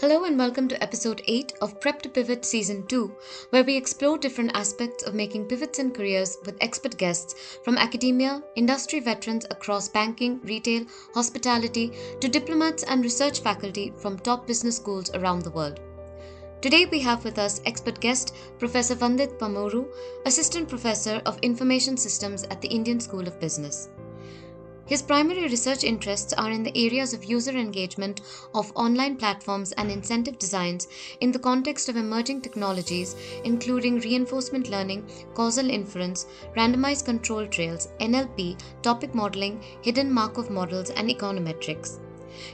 Hello and welcome to episode 8 of Prep to Pivot Season 2, where we explore different aspects of making pivots in careers with expert guests from academia, industry veterans across banking, retail, hospitality, to diplomats and research faculty from top business schools around the world. Today we have with us expert guest Professor Vandith Pamuru, Assistant Professor of Information Systems at the Indian School of Business. His primary research interests are in the areas of user engagement of online platforms and incentive designs in the context of emerging technologies, including reinforcement learning, causal inference, randomized control trails, NLP, topic modeling, hidden Markov models, and econometrics.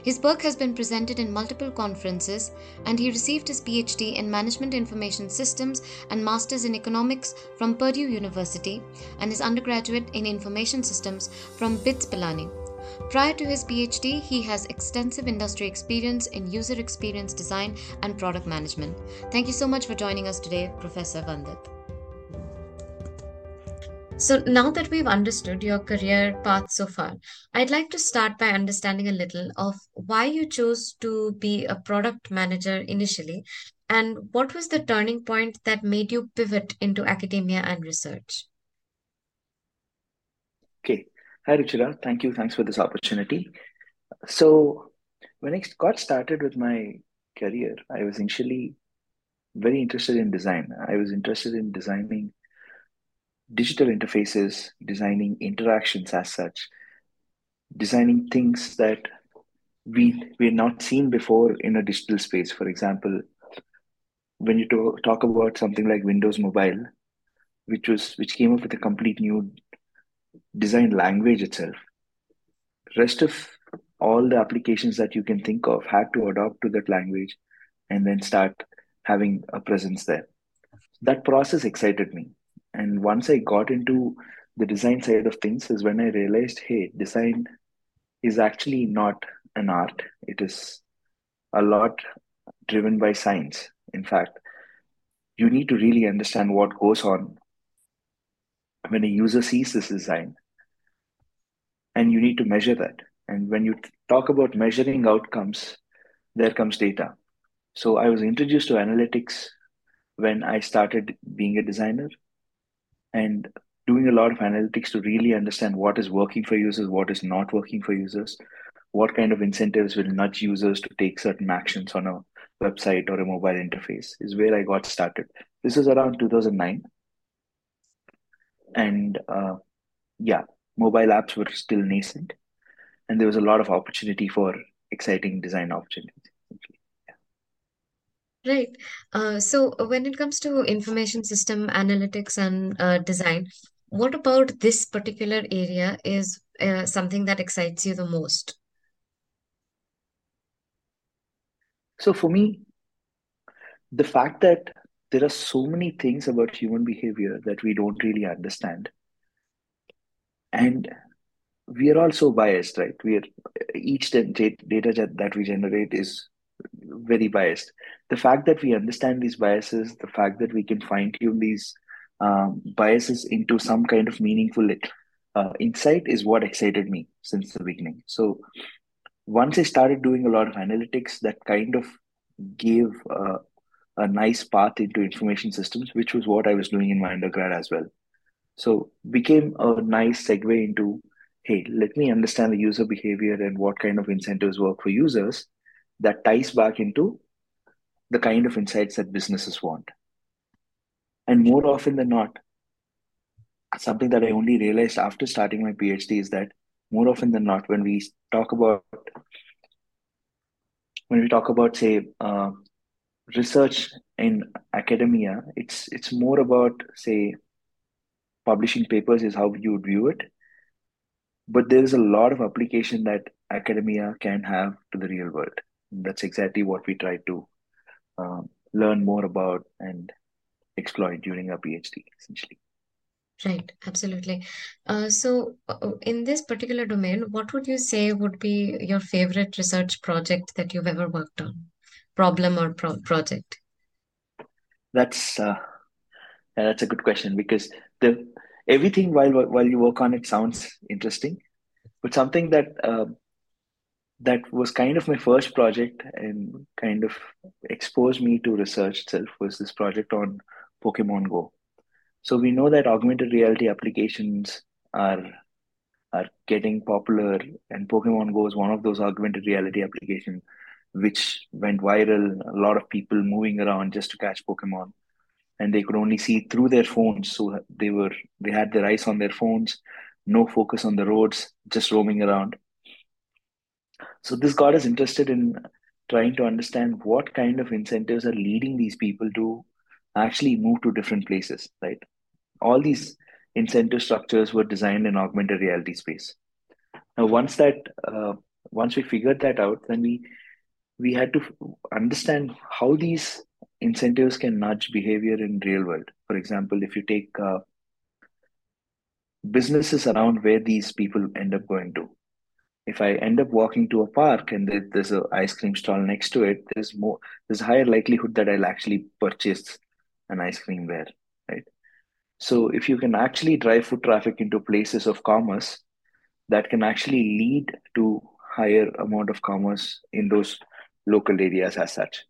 His work has been presented in multiple conferences, and he received his PhD in Management Information Systems and Masters in Economics from Purdue University, and his undergraduate in Information Systems from BITS Pilani. Prior to his PhD, he has extensive industry experience in user experience design and product management. Thank you so much for joining us today, Professor Vandith. So, now that we've understood your career path so far, I'd like to start by understanding a little of why you chose to be a product manager initially and what was the turning point that made you pivot into academia and research. Okay. Hi, Ruchira. Thank you. Thanks for this opportunity. So, when I got started with my career, I was initially very interested in design. I was interested in designing digital interfaces, designing interactions as such, designing things that we we're not seen before in a digital space. For example, when you talk about something like Windows Mobile, which was which came up with a complete new design language itself. Rest of all the applications that you can think of had to adopt to that language and then start having a presence there. That process excited me and once I got into the design side of things, is when I realized, hey, design is actually not an art. It is a lot driven by science. In fact, you need to really understand what goes on when a user sees this design. And you need to measure that. And when you talk about measuring outcomes, there comes data. So I was introduced to analytics when I started being a designer and doing a lot of analytics to really understand what is working for users, what is not working for users, what kind of incentives will nudge users to take certain actions on a website or a mobile interface is where I got started. This was around 2009. And uh, yeah, mobile apps were still nascent. And there was a lot of opportunity for exciting design opportunities. Right. Uh, so when it comes to information system analytics and uh, design, what about this particular area is uh, something that excites you the most? So for me, the fact that there are so many things about human behavior that we don't really understand. And we are also biased, right? We are each data that we generate is very biased. The fact that we understand these biases, the fact that we can fine tune these um, biases into some kind of meaningful uh, insight is what excited me since the beginning. So once I started doing a lot of analytics, that kind of gave uh, a nice path into information systems, which was what I was doing in my undergrad as well. So became a nice segue into, hey, let me understand the user behavior and what kind of incentives work for users that ties back into the kind of insights that businesses want. And more often than not, something that I only realized after starting my PhD is that more often than not, when we talk about when we talk about say uh, research in academia, it's it's more about say publishing papers is how you would view it, but there is a lot of application that academia can have to the real world. That's exactly what we try to um, learn more about and exploit during our PhD, essentially. Right, absolutely. Uh, so, uh, in this particular domain, what would you say would be your favorite research project that you've ever worked on? Problem or pro- project? That's uh, that's a good question because the everything while while you work on it sounds interesting, but something that uh, that was kind of my first project and kind of exposed me to research itself was this project on Pokemon Go. So we know that augmented reality applications are are getting popular, and Pokemon Go is one of those augmented reality applications which went viral. A lot of people moving around just to catch Pokemon, and they could only see through their phones. So they were they had their eyes on their phones, no focus on the roads, just roaming around. So this got us interested in trying to understand what kind of incentives are leading these people to actually move to different places, right? All these incentive structures were designed in augmented reality space. Now, once that uh, once we figured that out, then we we had to understand how these incentives can nudge behavior in real world. For example, if you take uh, businesses around where these people end up going to, if I end up walking to a park and there's an ice cream stall next to it, there's more there's higher likelihood that I'll actually purchase an ice cream there, right? So if you can actually drive foot traffic into places of commerce, that can actually lead to higher amount of commerce in those local areas as such.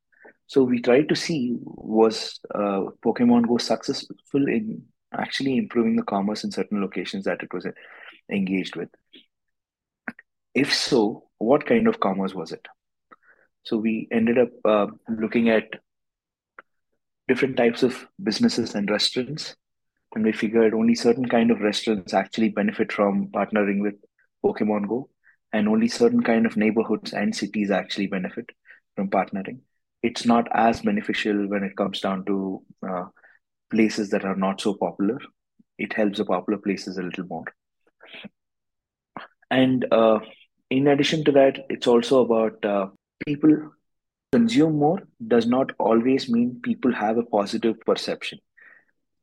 So we tried to see was uh, Pokemon Go successful in actually improving the commerce in certain locations that it was engaged with. If so, what kind of commerce was it? So we ended up uh, looking at different types of businesses and restaurants, and we figured only certain kind of restaurants actually benefit from partnering with Pokemon Go, and only certain kind of neighborhoods and cities actually benefit from partnering. It's not as beneficial when it comes down to uh, places that are not so popular. It helps the popular places a little more. And uh, in addition to that, it's also about uh, people consume more does not always mean people have a positive perception,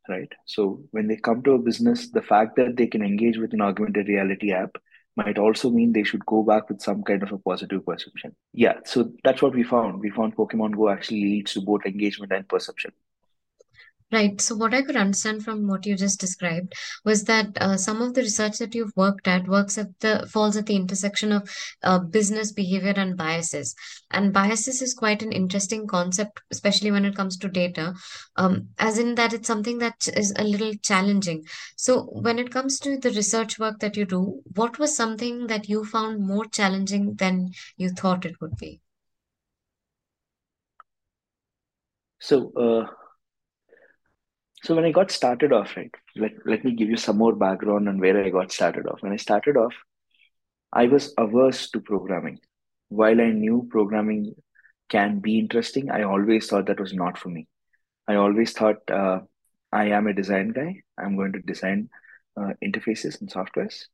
right? So when they come to a business, the fact that they can engage with an augmented reality app might also mean they should go back with some kind of a positive perception. Yeah, so that's what we found. We found Pokemon Go actually leads to both engagement and perception. Right. So what I could understand from what you just described was that uh, some of the research that you've worked at works at the falls at the intersection of uh, business behavior and biases. And biases is quite an interesting concept, especially when it comes to data, um, as in that it's something that is a little challenging. So when it comes to the research work that you do, what was something that you found more challenging than you thought it would be? So, uh, so when I got started off, right, let, let me give you some more background on where I got started off. When I started off, I was averse to programming. While I knew programming can be interesting, I always thought that was not for me. I always thought uh, I am a design guy. I'm going to design uh, interfaces and softwares,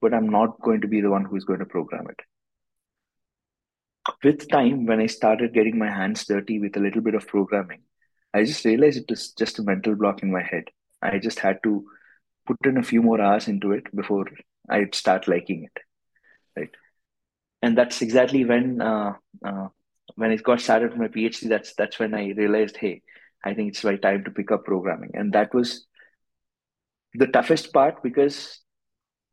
but I'm not going to be the one who's going to program it. With time, when I started getting my hands dirty with a little bit of programming, I just realized it was just a mental block in my head. I just had to put in a few more hours into it before I'd start liking it, right? And that's exactly when uh, uh, when I got started with my PhD. That's that's when I realized, hey, I think it's my time to pick up programming, and that was the toughest part because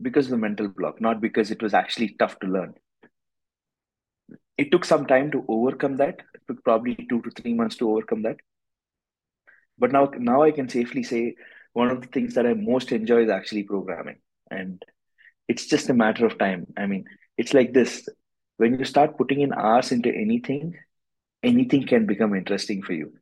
because of the mental block, not because it was actually tough to learn. It took some time to overcome that. It took probably two to three months to overcome that but now now I can safely say one of the things that I most enjoy is actually programming, and it's just a matter of time. I mean, it's like this: when you start putting in hours into anything, anything can become interesting for you.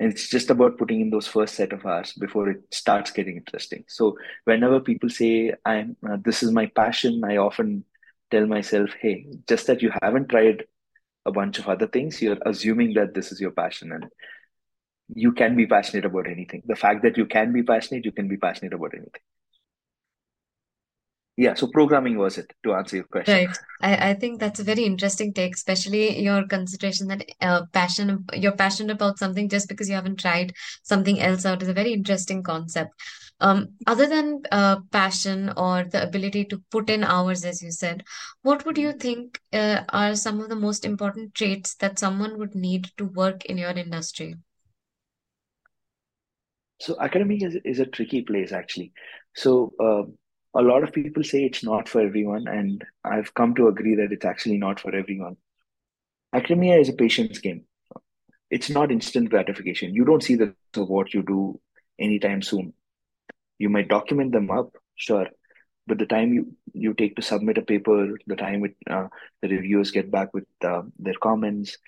And it's just about putting in those first set of hours before it starts getting interesting. So whenever people say I'm uh, this is my passion, I often tell myself, hey, just that you haven't tried a bunch of other things, you're assuming that this is your passion, and you can be passionate about anything. The fact that you can be passionate, you can be passionate about anything. Yeah, so programming was it to answer your question. Right. I, I think that's a very interesting take, especially your consideration that uh, passion you're passionate about something just because you haven't tried something else out is a very interesting concept. Um, other than uh, passion or the ability to put in hours, as you said, what would you think uh, are some of the most important traits that someone would need to work in your industry? So academic is, is a tricky place actually. So uh, a lot of people say it's not for everyone, and I've come to agree that it's actually not for everyone. Academia is a patience game. It's not instant gratification. You don't see the of what you do anytime soon. You might document them up, sure, but the time you you take to submit a paper, the time it, uh, the reviewers get back with uh, their comments,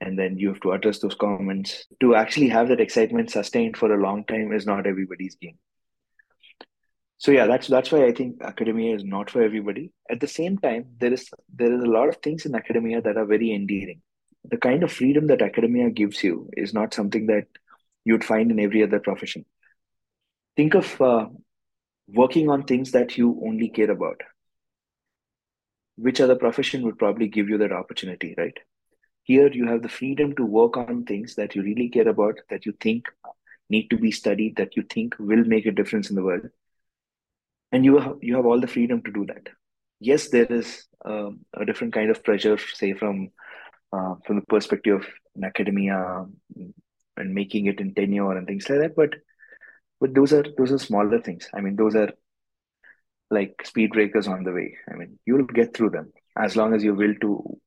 and then you have to address those comments. To actually have that excitement sustained for a long time is not everybody's game. So yeah that's that's why i think academia is not for everybody. At the same time there is there is a lot of things in academia that are very endearing. The kind of freedom that academia gives you is not something that you'd find in every other profession. Think of uh, working on things that you only care about which other profession would probably give you that opportunity right here you have the freedom to work on things that you really care about that you think need to be studied that you think will make a difference in the world. And you have you have all the freedom to do that. Yes there is um, a different kind of pressure say from uh, from the perspective of academia and making it in tenure and things like that but but those are those are smaller things. I mean those are like speed breakers on the way. I mean you'll get through them as long as you're will to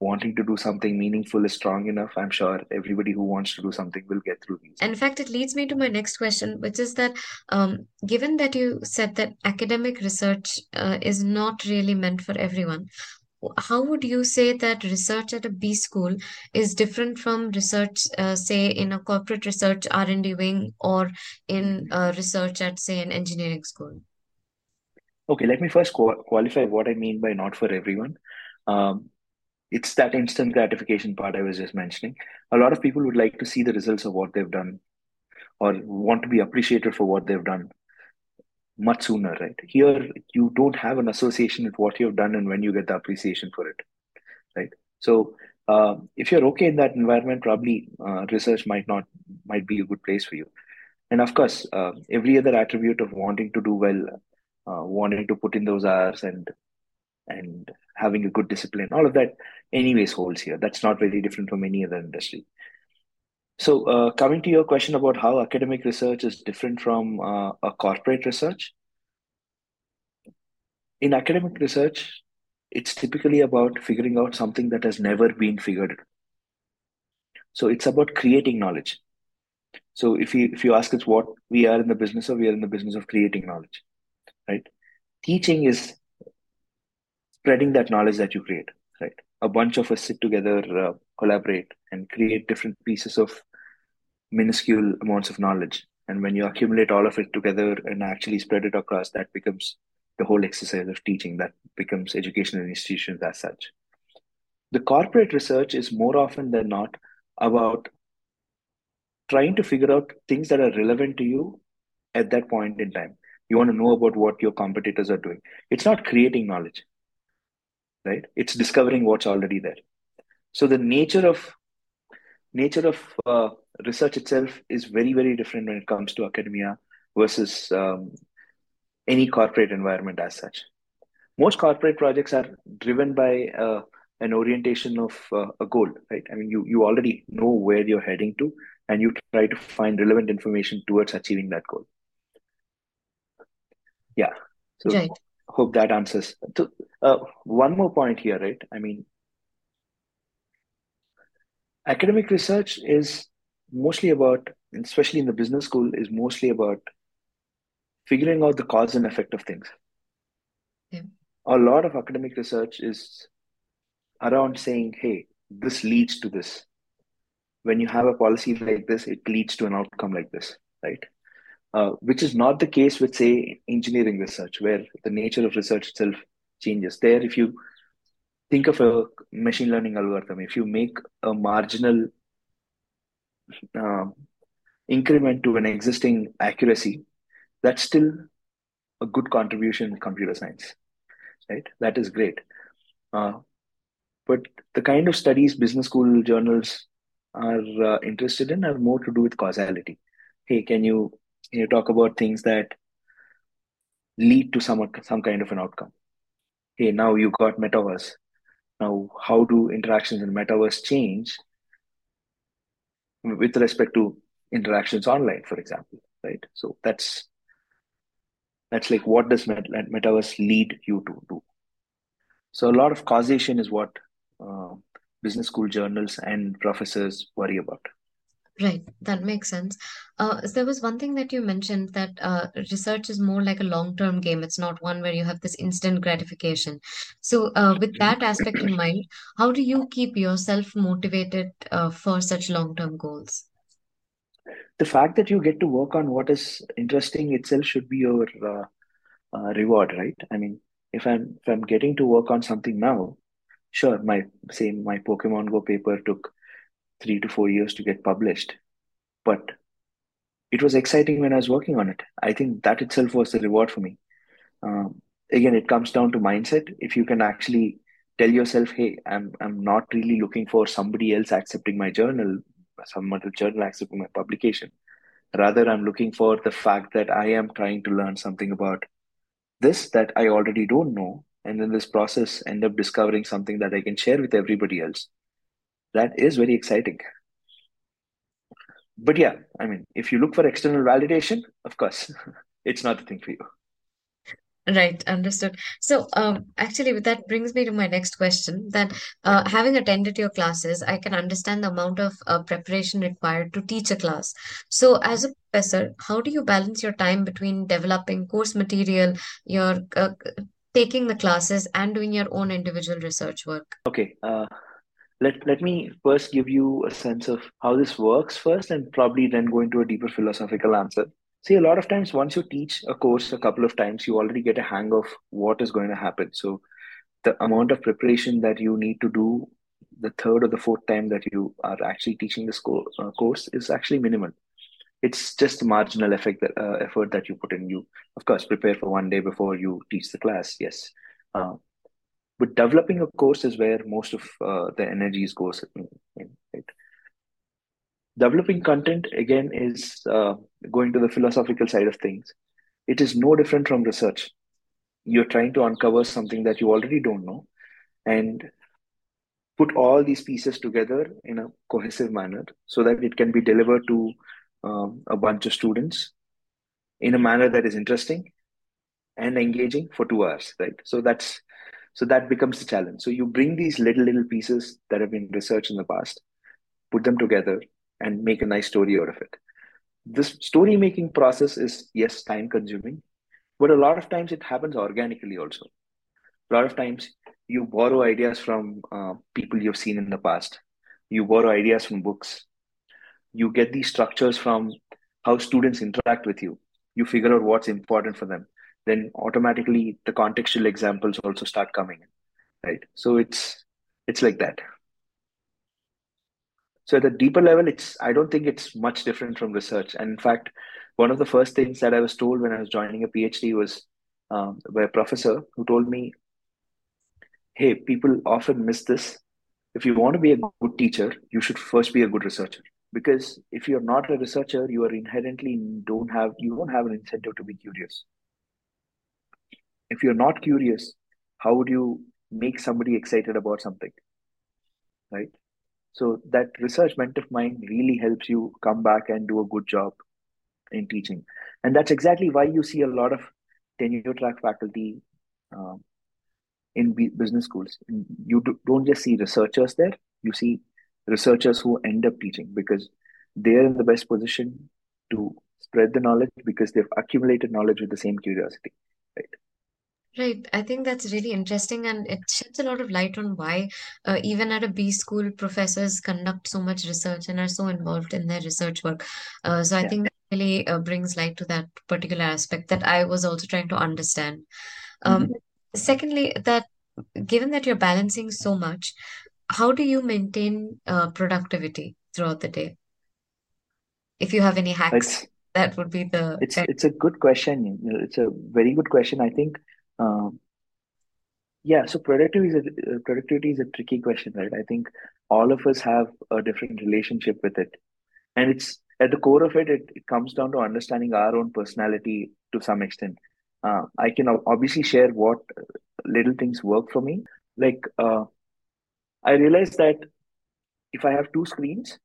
wanting to do something meaningful is strong enough, I'm sure everybody who wants to do something will get through these. And in fact, it leads me to my next question, which is that um, given that you said that academic research uh, is not really meant for everyone, how would you say that research at a B school is different from research, uh, say, in a corporate research R&D wing or in uh, research at, say, an engineering school? Okay, let me first qualify what I mean by not for everyone. Um, it's that instant gratification part I was just mentioning. A lot of people would like to see the results of what they've done or want to be appreciated for what they've done much sooner, right? Here, you don't have an association with what you've done and when you get the appreciation for it, right? So, uh, if you're okay in that environment, probably uh, research might not might be a good place for you. And of course, uh, every other attribute of wanting to do well, uh, wanting to put in those hours and and having a good discipline, all of that anyways holds here. That's not very different from any other industry. So, uh, coming to your question about how academic research is different from uh, a corporate research, in academic research, it's typically about figuring out something that has never been figured. So, it's about creating knowledge. So, if you if you ask us what we are in the business of, we are in the business of creating knowledge, right? Teaching is spreading that knowledge that you create, right? A bunch of us sit together, uh, collaborate, and create different pieces of minuscule amounts of knowledge. And when you accumulate all of it together and actually spread it across, that becomes the whole exercise of teaching. That becomes educational institutions as such. The corporate research is more often than not about trying to figure out things that are relevant to you at that point in time. You want to know about what your competitors are doing. It's not creating knowledge right? It's discovering what's already there. So the nature of nature of uh, research itself is very very different when it comes to academia versus um, any corporate environment as such. Most corporate projects are driven by uh, an orientation of uh, a goal right? I mean you you already know where you're heading to and you try to find relevant information towards achieving that goal. Yeah. So right. hope that answers. So, uh, one more point here, right? I mean, academic research is mostly about, especially in the business school, is mostly about figuring out the cause and effect of things. Yeah. A lot of academic research is around saying, hey, this leads to this. When you have a policy like this, it leads to an outcome like this, right? uh, which is not the case with, say, engineering research, where the nature of research itself changes. There, if you think of a machine learning algorithm, if you make a marginal uh, increment to an existing accuracy, that's still a good contribution in computer science, right? That is great. Uh, but the kind of studies business school journals are uh, interested in are more to do with causality. Hey, can you you talk about things that lead to some some kind of an outcome. Hey, now you got metaverse. Now, how do interactions in metaverse change with respect to interactions online, for example? Right. So that's That's like what does met- metaverse lead you to do? So a lot of causation is what uh, business school journals and professors worry about. Right, that makes sense. Uh, there was one thing that you mentioned that uh, research is more like a long-term game. It's not one where you have this instant gratification. So, uh, with that aspect in mind, how do you keep yourself motivated uh, for such long-term goals? The fact that you get to work on what is interesting itself should be your uh, uh, reward, right? I mean, if I'm if I'm getting to work on something now, sure, my same my Pokemon Go paper took three to four years to get published, but it was exciting when I was working on it. I think that itself was the reward for me. Um, again, it comes down to mindset. If you can actually tell yourself, "Hey, I'm I'm not really looking for somebody else accepting my journal, some other journal accepting my publication. Rather, I'm looking for the fact that I am trying to learn something about this that I already don't know, and in this process, end up discovering something that I can share with everybody else. That is very exciting. But yeah, I mean, if you look for external validation, of course, it's not the thing for you. Right, understood. So, um, actually, that brings me to my next question. That uh, having attended your classes, I can understand the amount of uh, preparation required to teach a class. So, as a professor, how do you balance your time between developing course material, your uh, taking the classes, and doing your own individual research work? Okay, uh, let let me first give you a sense of how this works first, and probably then go into a deeper philosophical answer. See, a lot of times, once you teach a course a couple of times, you already get a hang of what is going to happen. So, the amount of preparation that you need to do the third or the fourth time that you are actually teaching this uh, course is actually minimal. It's just a marginal effect that, uh, effort that you put in. You, of course, prepare for one day before you teach the class. Yes, uh, but developing a course is where most of uh, the energies goes. In, in, right? Developing content again is uh, going to the philosophical side of things. It is no different from research. You're trying to uncover something that you already don't know and put all these pieces together in a cohesive manner so that it can be delivered to um, a bunch of students in a manner that is interesting and engaging for two hours, right? So that's so that becomes the challenge. So you bring these little little pieces that have been researched in the past, put them together, and make a nice story out of it. This story making process is, yes, time consuming, but a lot of times it happens organically also. A lot of times you borrow ideas from uh, people you've seen in the past, you borrow ideas from books, you get these structures from how students interact with you, you figure out what's important for them. Then automatically the contextual examples also start coming in, right? So it's it's like that. So at a deeper level, it's I don't think it's much different from research. And in fact, one of the first things that I was told when I was joining a PhD was um, by a professor who told me, "Hey, people often miss this. If you want to be a good teacher, you should first be a good researcher. Because if you're not a researcher, you are inherently don't have you don't have an incentive to be curious. If you're not curious, how would you make somebody excited about something, right? So that research bent of mine really helps you come back and do a good job in teaching. And that's exactly why you see a lot of tenure track faculty um, in business schools. You don't just see researchers there, you see researchers who end up teaching because they're in the best position to spread the knowledge because they've accumulated knowledge with the same curiosity, right? Right. I think that's really interesting, and it sheds a lot of light on why, uh, even at a B school, professors conduct so much research and are so involved in their research work. Uh, so I Yeah. think that really uh, brings light to that particular aspect that I was also trying to understand. Um, Mhm. secondly, that given that you're balancing so much, how do you maintain uh, productivity throughout the day? If you have any hacks, It's that would be the it's it's a good question. It's a very good question. I think um, yeah, so productivity is a uh, productivity is a tricky question, right? I think all of us have a different relationship with it. And it's at the core of it, it, it comes down to understanding our own personality to some extent. Uh, I can obviously share what little things work for me. Like, uh, I realized that if I have two screens,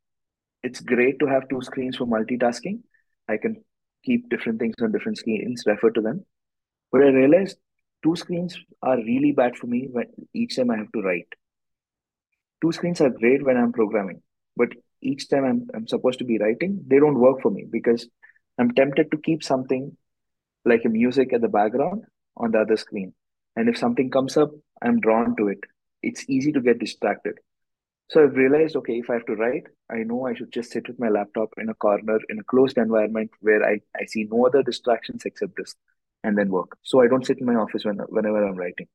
it's great to have two screens for multitasking. I can keep different things on different screens, refer to them. But I realized two screens are really bad for me when each time I have to write. Two screens are great when I'm programming, but each time I'm, I'm supposed to be writing, they don't work for me because I'm tempted to keep something like a music at the background on the other screen. And if something comes up, I'm drawn to it. It's easy to get distracted. So I've realized, okay, if I have to write, I know I should just sit with my laptop in a corner in a closed environment where I, I see no other distractions except this and then work. So I don't sit in my office when, whenever I'm writing.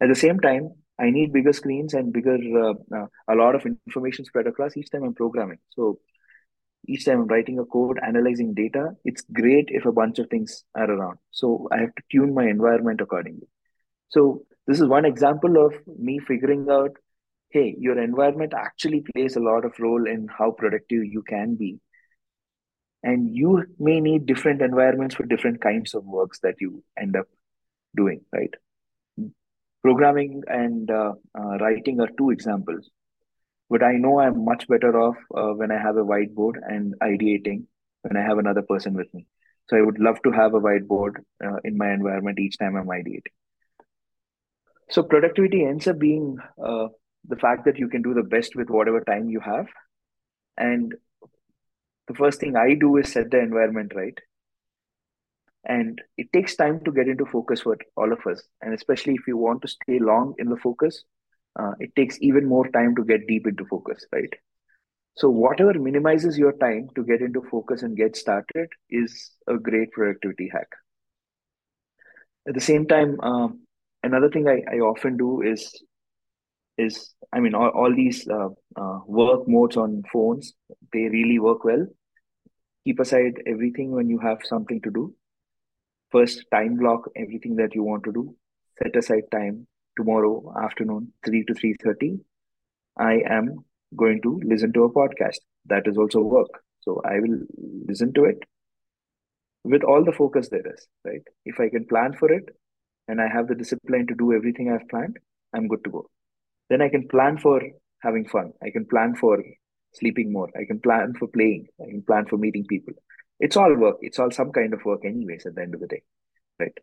At the same time, I need bigger screens and bigger, uh, uh, a lot of information spread across each time I'm programming. So each time I'm writing a code, analyzing data, it's great if a bunch of things are around. So I have to tune my environment accordingly. So this is one example of me figuring out, hey, your environment actually plays a lot of role in how productive you can be. And you may need different environments for different kinds of works that you end up doing, right? Programming and uh, uh, writing are two examples but I know I'm much better off uh, when I have a whiteboard and ideating when I have another person with me. So I would love to have a whiteboard uh, in my environment each time I'm ideating. So productivity ends up being uh, the fact that you can do the best with whatever time you have. And the first thing I do is set the environment right. And it takes time to get into focus for all of us. And especially if you want to stay long in the focus, uh, it takes even more time to get deep into focus, right? So whatever minimizes your time to get into focus and get started is a great productivity hack. At the same time, um, another thing I, I often do is is I mean all, all these uh, uh, work modes on phones they really work well. Keep aside everything when you have something to do. First, time block everything that you want to do. Set aside time tomorrow afternoon 3 to 3.30 i am going to listen to a podcast that is also work so i will listen to it with all the focus there is right if i can plan for it and i have the discipline to do everything i've planned i'm good to go then i can plan for having fun. I can plan for sleeping more. I can plan for playing. I can plan for meeting people. It's all work. It's all some kind of work anyways at the end of the day right?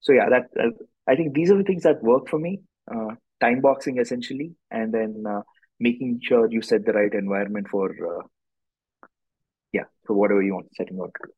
So yeah that uh, i think these are the things that work for me uh, time boxing essentially and then uh, making sure you set the right environment for uh, yeah for whatever you want setting out to do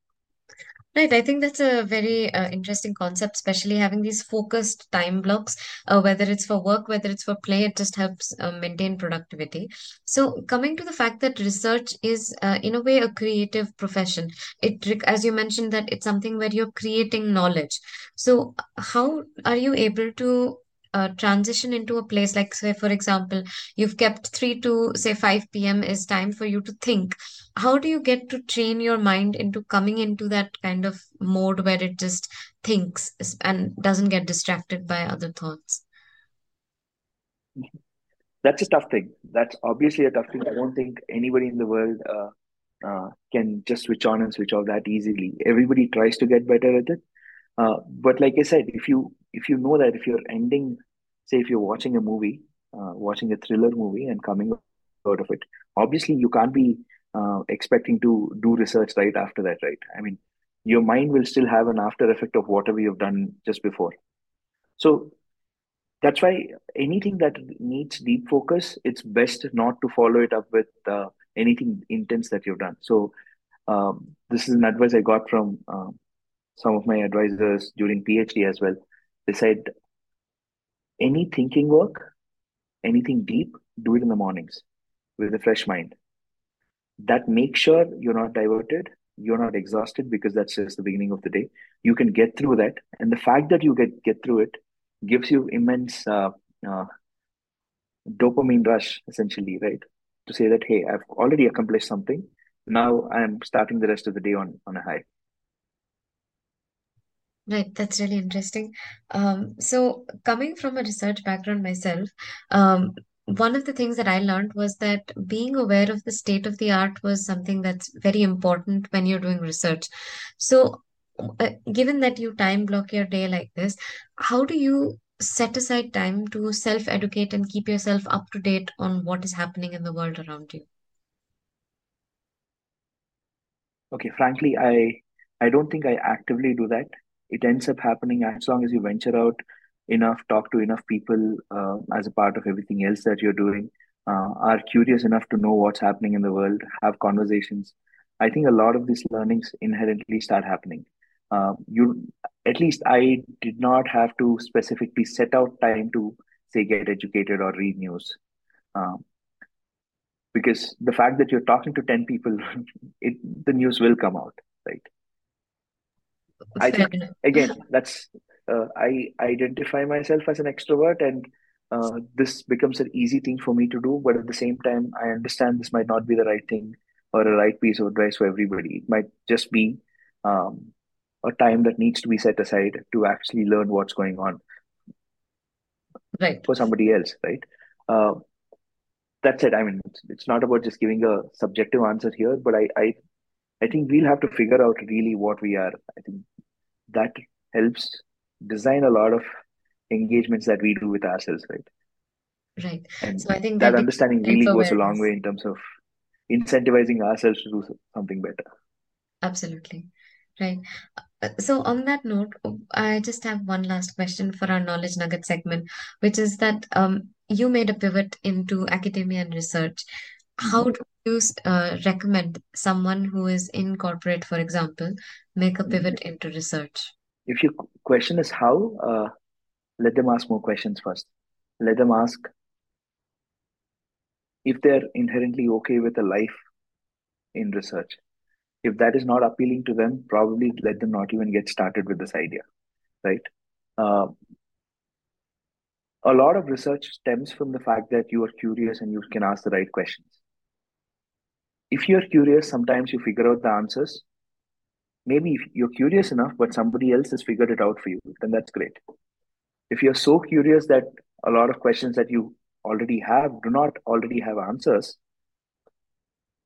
Right, I think that's a very uh, interesting concept, especially having these focused time blocks, uh, whether it's for work, whether it's for play, it just helps uh, maintain productivity. So, coming to the fact that research is, uh, in a way, a creative profession, it, as you mentioned, that it's something where you're creating knowledge. So, how are you able to uh, transition into a place like say for example you've kept 3 to say 5 p.m is time for you to think. How do you get to train your mind into coming into that kind of mode where it just thinks and doesn't get distracted by other thoughts? That's a tough thing. That's obviously a tough thing. I don't think anybody in the world uh, uh, can just switch on and switch off that easily. Everybody tries to get better at it. Uh, but like I said, if you if you know that if you're ending, say if you're watching a movie, uh, watching a thriller movie and coming out of it, obviously you can't be uh, expecting to do research right after that, right? I mean, your mind will still have an after effect of whatever you've done just before. So that's why anything that needs deep focus, it's best not to follow it up with uh, anything intense that you've done. So um, this is an advice I got from um, some of my advisors during PhD as well, they said any thinking work, anything deep, do it in the mornings with a fresh mind. That makes sure you're not diverted, you're not exhausted because that's just the beginning of the day. You can get through that, and the fact that you get get through it gives you immense uh, uh, dopamine rush, essentially, right? To say that hey, I've already accomplished something. Now I'm starting the rest of the day on on a high. Right, that's really interesting. Um, so coming from a research background myself, um, one of the things that I learned was that being aware of the state of the art was something that's very important when you're doing research. So, uh, given that you time block your day like this, how do you set aside time to self-educate and keep yourself up to date on what is happening in the world around you? Okay, frankly, I I don't think I actively do that it ends up happening as long as you venture out enough, talk to enough people uh, as a part of everything else that you're doing, uh, are curious enough to know what's happening in the world, have conversations. I think a lot of these learnings inherently start happening. Uh, you, at least, I did not have to specifically set out time to say get educated or read news. Um, because the fact that you're talking to 10 people it the news will come out right i think again that's uh, i identify myself as an extrovert and uh, this becomes an easy thing for me to do but at the same time i understand this might not be the right thing or a right piece of advice for everybody it might just be um, a time that needs to be set aside to actually learn what's going on right for somebody else right uh, that's it. I mean, it's, it's not about just giving a subjective answer here, but I, I, I think we'll have to figure out really what we are. I think that helps design a lot of engagements that we do with ourselves, right? Right. And so I think that, that understanding really goes a long way in terms of incentivizing ourselves to do something better. Absolutely. Right. Uh, so on that note, I just have one last question for our knowledge nugget segment, which is that um, you made a pivot into academia and research. How mm-hmm. do you uh, recommend someone who is in corporate, for example, make a pivot mm-hmm. into research? If your question is how, uh, let them ask more questions first. Let them ask if they're inherently okay with a life in research. If that is not appealing to them, probably let them not even get started with this idea, right? Uh, a lot of research stems from the fact that you are curious and you can ask the right questions. If you're curious, sometimes you figure out the answers. Maybe you're curious enough, but somebody else has figured it out for you, then that's great. If you're so curious that a lot of questions that you already have do not already have answers,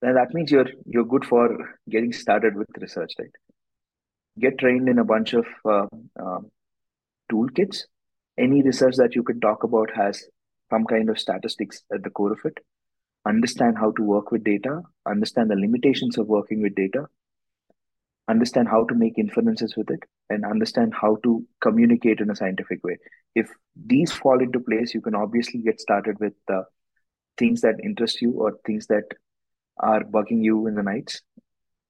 then that means you're you're good for getting started with research, right? Get trained in a bunch of uh, uh, toolkits any research that you can talk about has some kind of statistics at the core of it understand how to work with data understand the limitations of working with data understand how to make inferences with it and understand how to communicate in a scientific way if these fall into place you can obviously get started with uh, things that interest you or things that are bugging you in the nights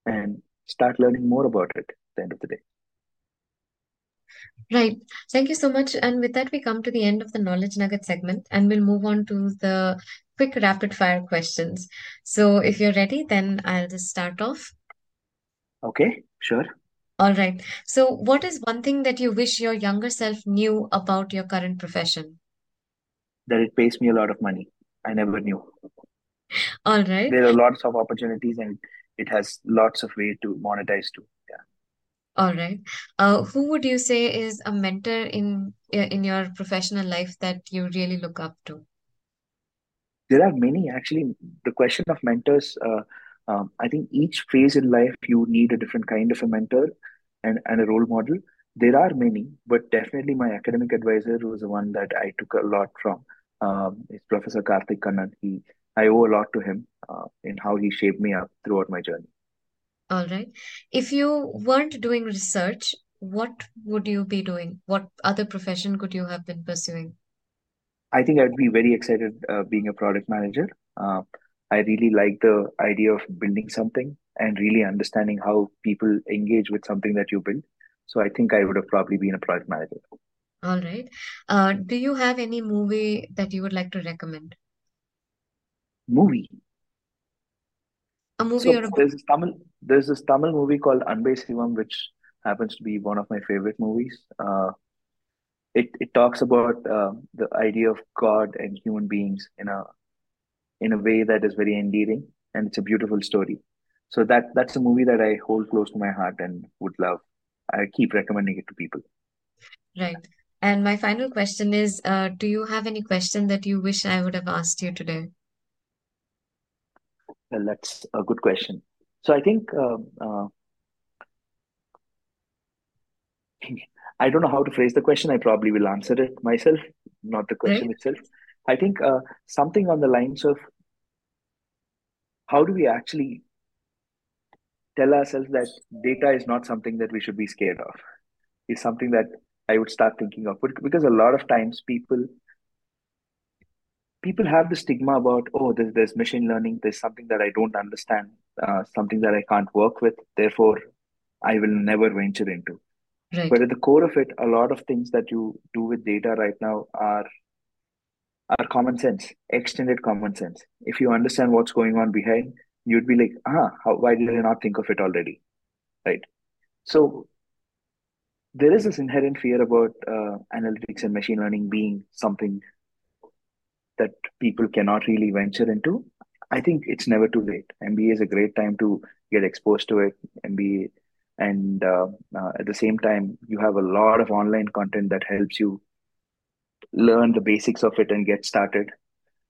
and start learning more about it at the end of the day Right. Thank you so much. And with that, we come to the end of the knowledge nugget segment and we'll move on to the quick rapid fire questions. So if you're ready, then I'll just start off. Okay, sure. All right. So, what is one thing that you wish your younger self knew about your current profession? That it pays me a lot of money. I never knew. All right. There are lots of opportunities and it has lots of way to monetize too. Yeah. All right. Uh, who would you say is a mentor in in your professional life that you really look up to? There are many actually. The question of mentors, uh, um, I think each phase in life you need a different kind of a mentor and, and a role model. There are many, but definitely my academic advisor was the one that I took a lot from. Um, is Professor Karthik Kannan. He, I owe a lot to him uh, in how he shaped me up throughout my journey. All right. If you weren't doing research, what would you be doing? What other profession could you have been pursuing? I think I'd be very excited uh, being a product manager. Uh, I really like the idea of building something and really understanding how people engage with something that you build. So I think I would have probably been a product manager. All right. Uh, do you have any movie that you would like to recommend? Movie. A movie So or a book? there's this Tamil there's this Tamil movie called Anbe Sivam, which happens to be one of my favorite movies. Uh, it it talks about uh, the idea of God and human beings in a in a way that is very endearing, and it's a beautiful story. So that that's a movie that I hold close to my heart and would love. I keep recommending it to people. Right. And my final question is, uh, do you have any question that you wish I would have asked you today? Well, that's a good question. So I think um, uh, I don't know how to phrase the question. I probably will answer it myself, not the question Right. itself. I think uh, something on the lines of how do we actually tell ourselves that data is not something that we should be scared of? is something that I would start thinking of. Because a lot of times people people have the stigma about oh there's, there's machine learning there's something that i don't understand uh, something that i can't work with therefore i will never venture into right. but at the core of it a lot of things that you do with data right now are are common sense extended common sense if you understand what's going on behind you'd be like ah how, why did i not think of it already right so there is this inherent fear about uh, analytics and machine learning being something that people cannot really venture into, I think it's never too late. MBA is a great time to get exposed to it. MBA, and uh, uh, at the same time, you have a lot of online content that helps you learn the basics of it and get started.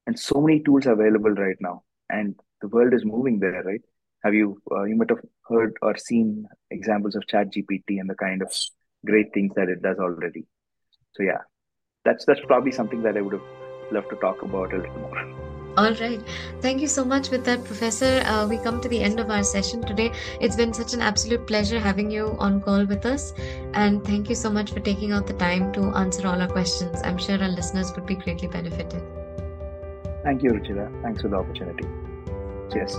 And so many tools are available right now, and the world is moving there, right? Have you uh, you might have heard or seen examples of Chat GPT and the kind of great things that it does already. So yeah, that's that's probably something that I would have loved to talk about a little more. All right. Thank you so much with that, Professor. Uh, we come to the end of our session today. It's been such an absolute pleasure having you on call with us. And thank you so much for taking out the time to answer all our questions. I'm sure our listeners would be greatly benefited. Thank you, Ruchira. Thanks for the opportunity. Cheers.